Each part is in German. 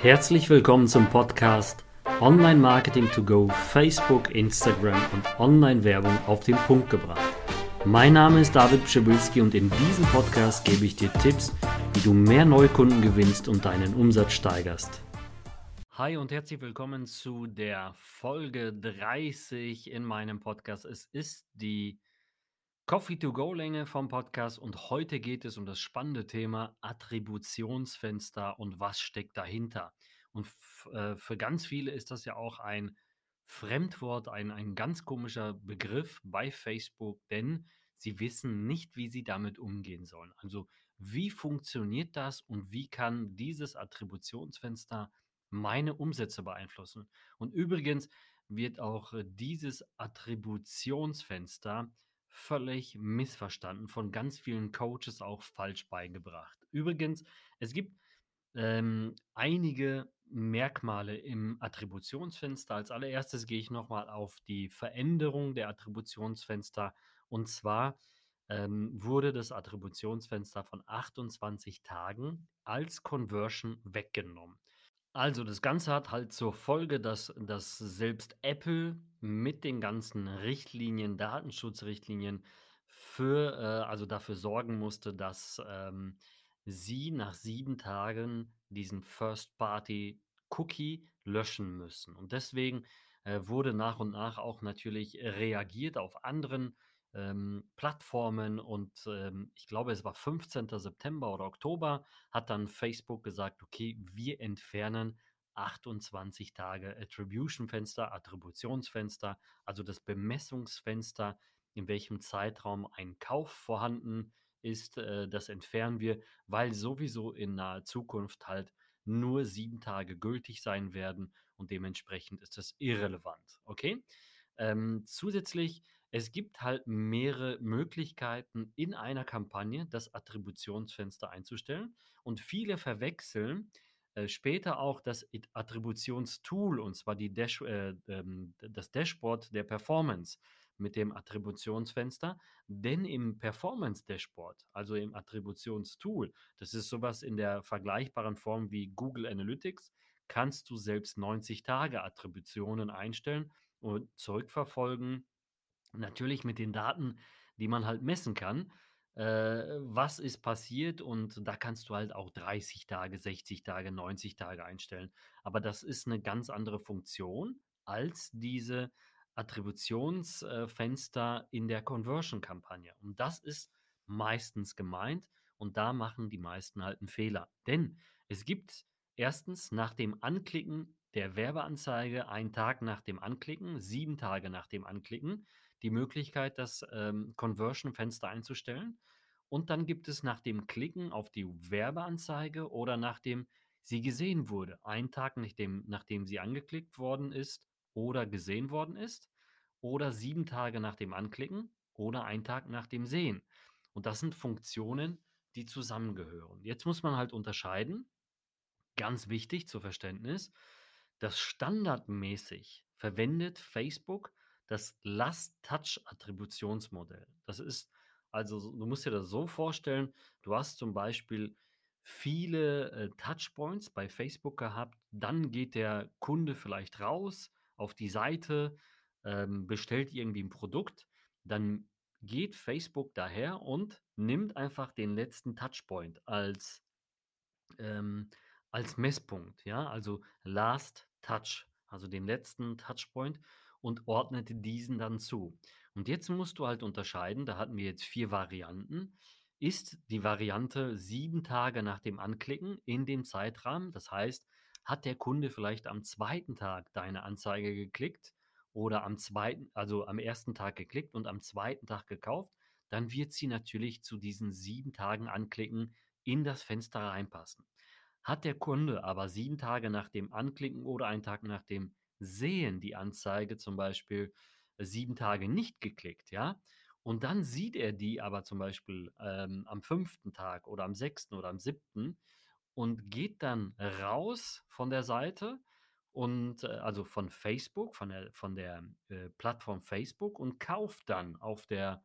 Herzlich willkommen zum Podcast Online Marketing to Go, Facebook, Instagram und Online-Werbung auf den Punkt gebracht. Mein Name ist David Pschibilski und in diesem Podcast gebe ich dir Tipps, wie du mehr Neukunden gewinnst und deinen Umsatz steigerst. Hi und herzlich willkommen zu der Folge 30 in meinem Podcast. Es ist die Coffee-to-Go-Länge vom Podcast und heute geht es um das spannende Thema Attributionsfenster und was steckt dahinter. Und äh, für ganz viele ist das ja auch ein Fremdwort, ein, ein ganz komischer Begriff bei Facebook, denn sie wissen nicht, wie sie damit umgehen sollen. Also wie funktioniert das und wie kann dieses Attributionsfenster meine Umsätze beeinflussen? Und übrigens wird auch dieses Attributionsfenster völlig missverstanden, von ganz vielen Coaches auch falsch beigebracht. Übrigens, es gibt ähm, einige Merkmale im Attributionsfenster. Als allererstes gehe ich nochmal auf die Veränderung der Attributionsfenster. Und zwar ähm, wurde das Attributionsfenster von 28 Tagen als Conversion weggenommen. Also das Ganze hat halt zur Folge, dass, dass selbst Apple mit den ganzen Richtlinien, Datenschutzrichtlinien für, äh, also dafür sorgen musste, dass ähm, sie nach sieben Tagen diesen First-Party-Cookie löschen müssen. Und deswegen äh, wurde nach und nach auch natürlich reagiert auf anderen ähm, Plattformen und ähm, ich glaube, es war 15. September oder Oktober, hat dann Facebook gesagt, okay, wir entfernen 28 Tage Attribution-Fenster, Attributionsfenster, also das Bemessungsfenster, in welchem Zeitraum ein Kauf vorhanden ist, äh, das entfernen wir, weil sowieso in naher Zukunft halt nur sieben Tage gültig sein werden und dementsprechend ist das irrelevant. Okay? Ähm, zusätzlich es gibt halt mehrere Möglichkeiten in einer Kampagne das Attributionsfenster einzustellen. Und viele verwechseln äh, später auch das Attributionstool und zwar Dash, äh, ähm, das Dashboard der Performance mit dem Attributionsfenster, denn im Performance Dashboard, also im Attributionstool, das ist sowas in der vergleichbaren Form wie Google Analytics, kannst du selbst 90 Tage Attributionen einstellen und zurückverfolgen Natürlich mit den Daten, die man halt messen kann. Äh, was ist passiert? Und da kannst du halt auch 30 Tage, 60 Tage, 90 Tage einstellen. Aber das ist eine ganz andere Funktion als diese Attributionsfenster in der Conversion-Kampagne. Und das ist meistens gemeint. Und da machen die meisten halt einen Fehler. Denn es gibt erstens nach dem Anklicken der Werbeanzeige, einen Tag nach dem Anklicken, sieben Tage nach dem Anklicken, die Möglichkeit, das ähm, Conversion-Fenster einzustellen. Und dann gibt es nach dem Klicken auf die Werbeanzeige oder nachdem sie gesehen wurde, einen Tag nachdem, nachdem sie angeklickt worden ist oder gesehen worden ist, oder sieben Tage nach dem Anklicken oder einen Tag nach dem Sehen. Und das sind Funktionen, die zusammengehören. Jetzt muss man halt unterscheiden, ganz wichtig zu Verständnis, dass standardmäßig verwendet Facebook das Last-Touch-Attributionsmodell. Das ist also, du musst dir das so vorstellen, du hast zum Beispiel viele äh, Touchpoints bei Facebook gehabt, dann geht der Kunde vielleicht raus auf die Seite, ähm, bestellt irgendwie ein Produkt, dann geht Facebook daher und nimmt einfach den letzten Touchpoint als, ähm, als Messpunkt, ja, also Last Touch, also den letzten Touchpoint und ordnete diesen dann zu. Und jetzt musst du halt unterscheiden, da hatten wir jetzt vier Varianten. Ist die Variante sieben Tage nach dem Anklicken in dem Zeitrahmen? Das heißt, hat der Kunde vielleicht am zweiten Tag deine Anzeige geklickt oder am zweiten, also am ersten Tag geklickt und am zweiten Tag gekauft, dann wird sie natürlich zu diesen sieben Tagen Anklicken in das Fenster reinpassen. Hat der Kunde aber sieben Tage nach dem Anklicken oder einen Tag nach dem sehen die Anzeige zum Beispiel äh, sieben Tage nicht geklickt, ja. Und dann sieht er die aber zum Beispiel ähm, am fünften Tag oder am sechsten oder am siebten und geht dann raus von der Seite und äh, also von Facebook, von der, von der äh, Plattform Facebook und kauft dann auf der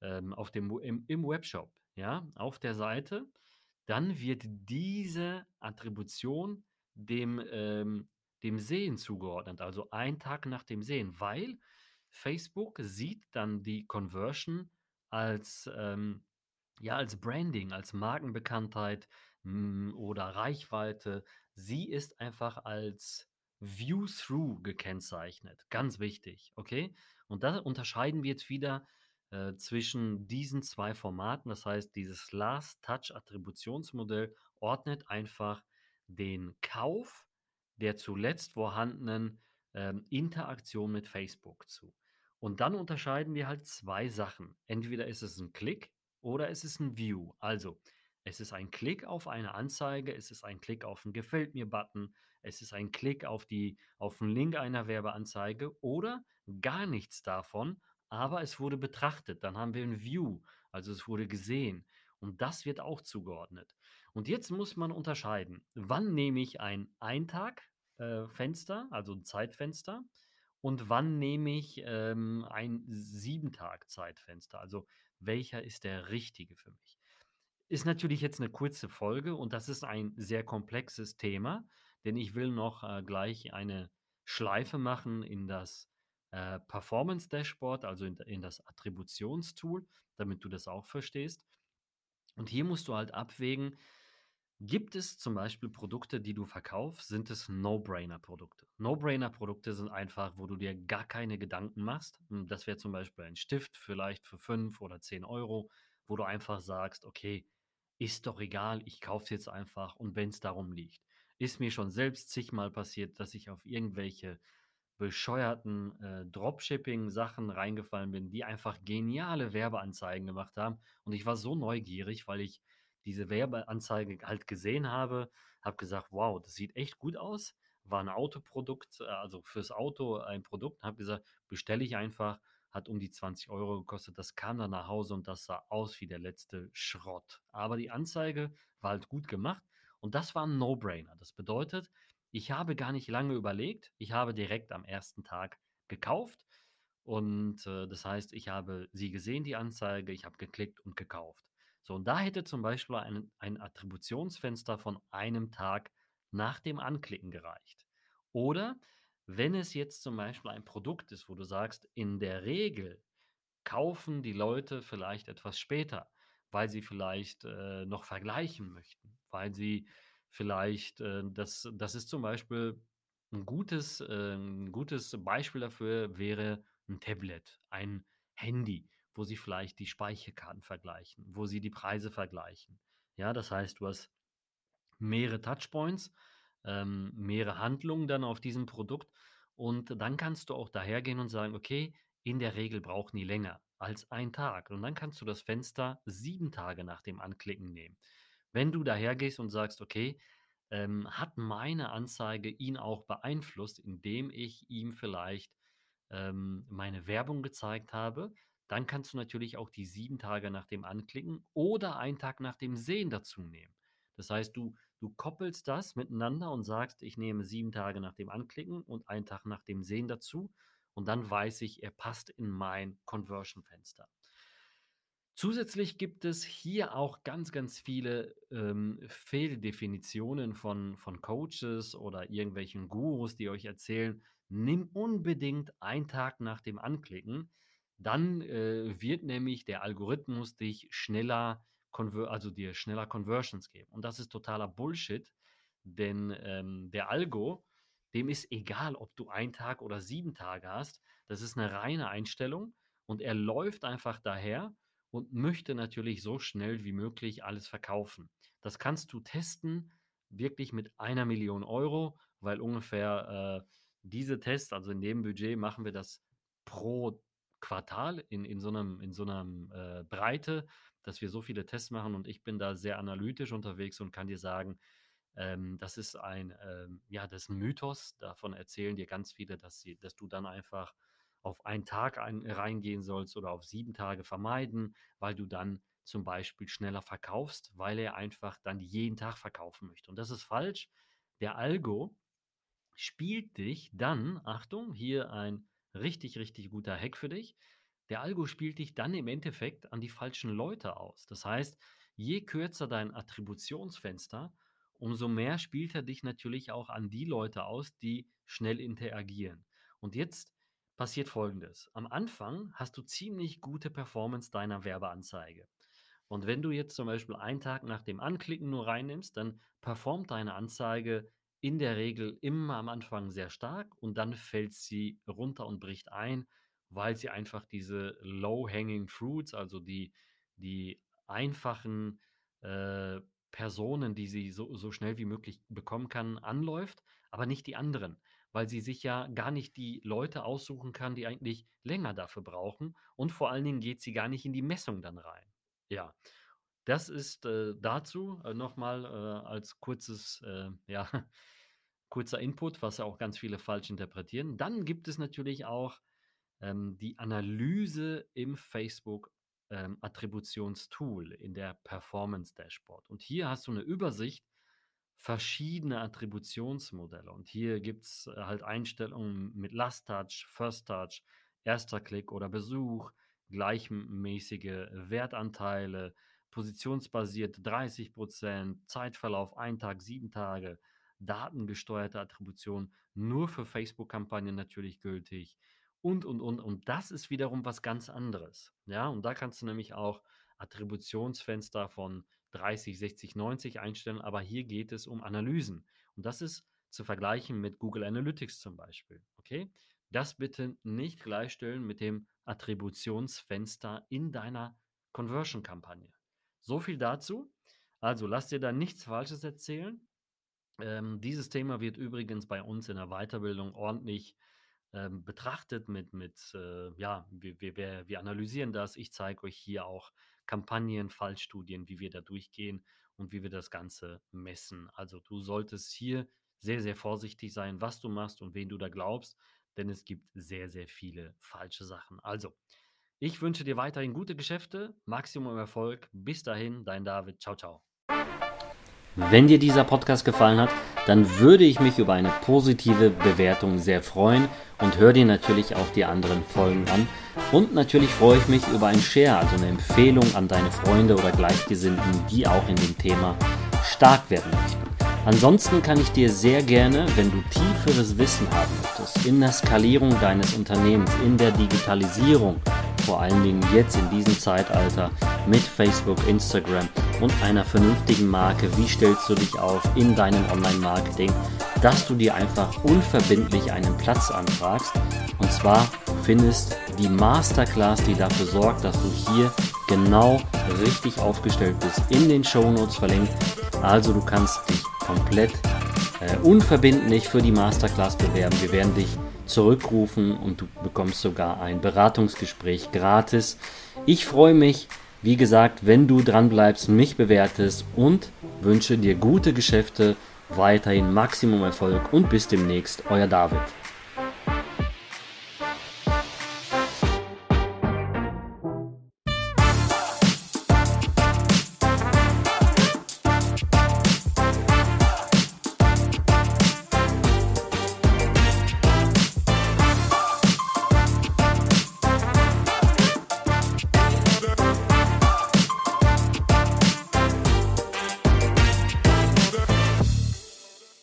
ähm, auf dem im, im Webshop, ja, auf der Seite, dann wird diese Attribution dem, ähm dem Sehen zugeordnet, also einen Tag nach dem Sehen, weil Facebook sieht dann die Conversion als, ähm ja, als Branding, als Markenbekanntheit, hm, oder Reichweite. Sie ist einfach als View-Through gekennzeichnet. Ganz wichtig, okay? Und da unterscheiden wir jetzt wieder, äh, zwischen diesen 2 Formaten. Das heißt, dieses Last-Touch-Attributionsmodell ordnet einfach den Kauf der zuletzt vorhandenen, ähm, Interaktion mit Facebook zu. Und dann unterscheiden wir halt 2 Sachen. Entweder ist es 'n Klick oder es ist 'n View. Also, es ist ein Klick auf eine Anzeige, es ist ein Klick auf 'n Gefällt mir-Button, es ist ein Klick auf die auf 'n Link einer Werbeanzeige oder gar nichts davon, aber es wurde betrachtet. Dann haben wir 'n View, also es wurde gesehen und das wird auch zugeordnet. Und jetzt muss man unterscheiden, wann nehme ich ein Ein-Tag äh, also 'n Zeitfenster und wann nehme ich, ähm, ein Sieben-Tag-Zeitfenster? Also, welcher ist der richtige für mich? Ist natürlich jetzt 'ne kurze Folge und das ist ein sehr komplexes Thema, denn ich will noch, äh, gleich eine Schleife machen in das, äh, Performance Dashboard, also in in das Attributionstool, damit du das auch verstehst. Und hier musst du halt abwägen, gibt es zum Beispiel Produkte, die du verkaufst, sind es No-Brainer-Produkte? No-Brainer-Produkte sind einfach, wo du dir gar keine Gedanken machst. Hm, das wäre zum Beispiel ein Stift vielleicht für 5 oder 10 €, wo du einfach sagst: „Okay, ist doch egal, ich kaufe es jetzt einfach und wenn's darum liegt.“ Ist mir schon selbst zigmal passiert, dass ich auf irgendwelche bescheuerten, äh, Dropshipping-Sachen reingefallen bin, die einfach geniale Werbeanzeigen gemacht haben. Und ich war so neugierig, weil ich diese Werbeanzeige halt gesehen habe, habe gesagt: „Wow, das sieht echt gut aus.“ War 'n Autoprodukt, äh, also fürs Auto ein Produkt, habe gesagt: „Bestelle ich einfach.“ Hat um die 20 € gekostet. Das kam dann nach Hause und das sah aus wie der letzte Schrott. Aber die Anzeige war halt gut gemacht und das war 'n No-Brainer. Das bedeutet, ich habe gar nicht lange überlegt. Ich habe direkt am 1. Tag gekauft und, äh, das heißt, ich habe sie gesehen, die Anzeige, ich habe geklickt und gekauft. So, und da hätte zum Beispiel ein ein Attributionsfenster von einem Tag nach dem Anklicken gereicht. Oder wenn es jetzt zum Beispiel ein Produkt ist, wo du sagst, in der Regel kaufen die Leute vielleicht etwas später, weil sie vielleicht, äh, noch vergleichen möchten, weil sie vielleicht, äh, das das ist zum Beispiel 'n gutes äh, 'n gutes Beispiel dafür wäre 'n Tablet, ein Handy, wo sie vielleicht die Speicherkarten vergleichen, wo sie die Preise vergleichen. Ja, das heißt, du hast mehrere Touchpoints, ähm, mehrere Handlungen dann auf diesem Produkt und dann kannst du auch dahergehen und sagen: „Okay, in der Regel brauchen die länger als 1 Tag.“ Und dann kannst du das Fenster 7 Tage nach dem Anklicken nehmen. Wenn du dahergehst und sagst: „Okay, ähm, hat meine Anzeige ihn auch beeinflusst, indem ich ihm vielleicht, ähm, meine Werbung gezeigt habe?“ Dann kannst du natürlich auch die 7 Tage nach dem Anklicken oder einen Tag nach dem Sehen dazu nehmen. Das heißt, du du koppelst das miteinander und sagst: „Ich nehme 7 Tage nach dem Anklicken und einen Tag nach dem Sehen dazu.“ Und dann weiß ich, er passt in mein Conversion-Fenster. Zusätzlich gibt es hier auch ganz, ganz viele, ähm, Fehldefinitionen von von Coaches oder irgendwelchen Gurus, die euch erzählen: „Nimm unbedingt einen Tag nach dem Anklicken, dann, äh, wird nämlich der Algorithmus dich schneller also dir schneller Conversions geben.“ Und das ist totaler Bullshit, denn, ähm, der Algo, dem ist egal, ob du 1 Tag oder 7 Tage hast. Das ist 'ne reine Einstellung und er läuft einfach daher und möchte natürlich so schnell wie möglich alles verkaufen. Das kannst du testen, wirklich mit 1.000.000 €, weil ungefähr, äh, diese Tests also in dem Budget machen wir das pro Quartal in in so 'nem in so 'nem, äh, Breite, dass wir so viele Tests machen und ich bin da sehr analytisch unterwegs und kann dir sagen, ähm, das ist ein, ähm ja, das Mythos. Davon erzählen dir ganz viele, dass sie dass du dann einfach auf 1 Tag ein reingehen sollst oder auf 7 Tage vermeiden, weil du dann zum Beispiel schneller verkaufst, weil er einfach dann jeden Tag verkaufen möchte. Und das ist falsch. Der Algo spielt dich dann Achtung, hier ein richtig, richtig guter Hack für dich. Der Algo spielt dich dann im Endeffekt an die falschen Leute aus. Das heißt, je kürzer dein Attributionsfenster, umso mehr spielt er dich natürlich auch an die Leute aus, die schnell interagieren. Und jetzt passiert Folgendes. Am Anfang hast du ziemlich gute Performance deiner Werbeanzeige. Und wenn du jetzt zum Beispiel einen Tag nach dem Anklicken nur reinnimmst, dann performt deine Anzeige in der Regel immer am Anfang sehr stark und dann fällt sie runter und bricht ein, weil sie einfach diese low-hanging fruits, also die, die einfachen äh, Personen, die sie so, so schnell wie möglich bekommen kann, anläuft, aber nicht die anderen, weil sie sich ja gar nicht die Leute aussuchen kann, die eigentlich länger dafür brauchen und vor allen Dingen geht sie gar nicht in die Messung dann rein. Ja, das ist äh, dazu äh, nochmal äh, als kurzes, äh, ja, kurzer Input, was ja auch ganz viele falsch interpretieren. Dann gibt es natürlich auch ähm, die Analyse im Facebook ähm, Attributionstool in der Performance Dashboard. Und hier hast du eine Übersicht verschiedener Attributionsmodelle. Und hier gibt es äh, halt Einstellungen mit Last Touch, First Touch, erster Klick oder Besuch, gleichmäßige Wertanteile, positionsbasiert 30% Zeitverlauf ein Tag, sieben Tage, datengesteuerte Attribution nur für Facebook-Kampagnen natürlich gültig und, und, und. Und das ist wiederum was ganz anderes. Ja, und da kannst du nämlich auch Attributionsfenster von 30, 60, 90 einstellen, aber hier geht es um Analysen. Und das ist zu vergleichen mit Google Analytics zum Beispiel. Okay? Das bitte nicht gleichstellen mit dem Attributionsfenster in deiner Conversion-Kampagne. So viel dazu. Also lass dir da nichts Falsches erzählen. Ähm, dieses Thema wird übrigens bei uns in der Weiterbildung ordentlich ähm, betrachtet mit, mit äh, ja, wir, wir, wir analysieren das. Ich zeige euch hier auch Kampagnen, Fallstudien, wie wir da durchgehen und wie wir das Ganze messen. Also du solltest hier sehr, sehr vorsichtig sein, was du machst und wen du da glaubst, denn es gibt sehr, sehr viele falsche Sachen. Also, ich wünsche dir weiterhin gute Geschäfte, Maximum Erfolg. Bis dahin, dein David. Ciao, ciao. Wenn dir dieser Podcast gefallen hat, dann würde ich mich über eine positive Bewertung sehr freuen und hör dir natürlich auch die anderen Folgen an. Und natürlich freue ich mich über ein Share, also eine Empfehlung an deine Freunde oder Gleichgesinnten, die auch in dem Thema stark werden möchten. Ansonsten kann ich dir sehr gerne, wenn du tieferes Wissen haben möchtest, in der Skalierung deines Unternehmens, in der Digitalisierung, vor allen Dingen jetzt in diesem Zeitalter mit Facebook, Instagram und einer vernünftigen Marke. Wie stellst du dich auf in deinem Online-Marketing, dass du dir einfach unverbindlich einen Platz anfragst? Und zwar findest die Masterclass, die dafür sorgt, dass du hier genau richtig aufgestellt bist, in den Show Notes verlinkt. Also du kannst dich komplett äh, unverbindlich für die Masterclass bewerben. Wir werden dich zurückrufen und du bekommst sogar ein Beratungsgespräch gratis. Ich freue mich, wie gesagt, wenn du dran bleibst, mich bewertest und wünsche dir gute Geschäfte, weiterhin Maximum Erfolg und bis demnächst, euer David.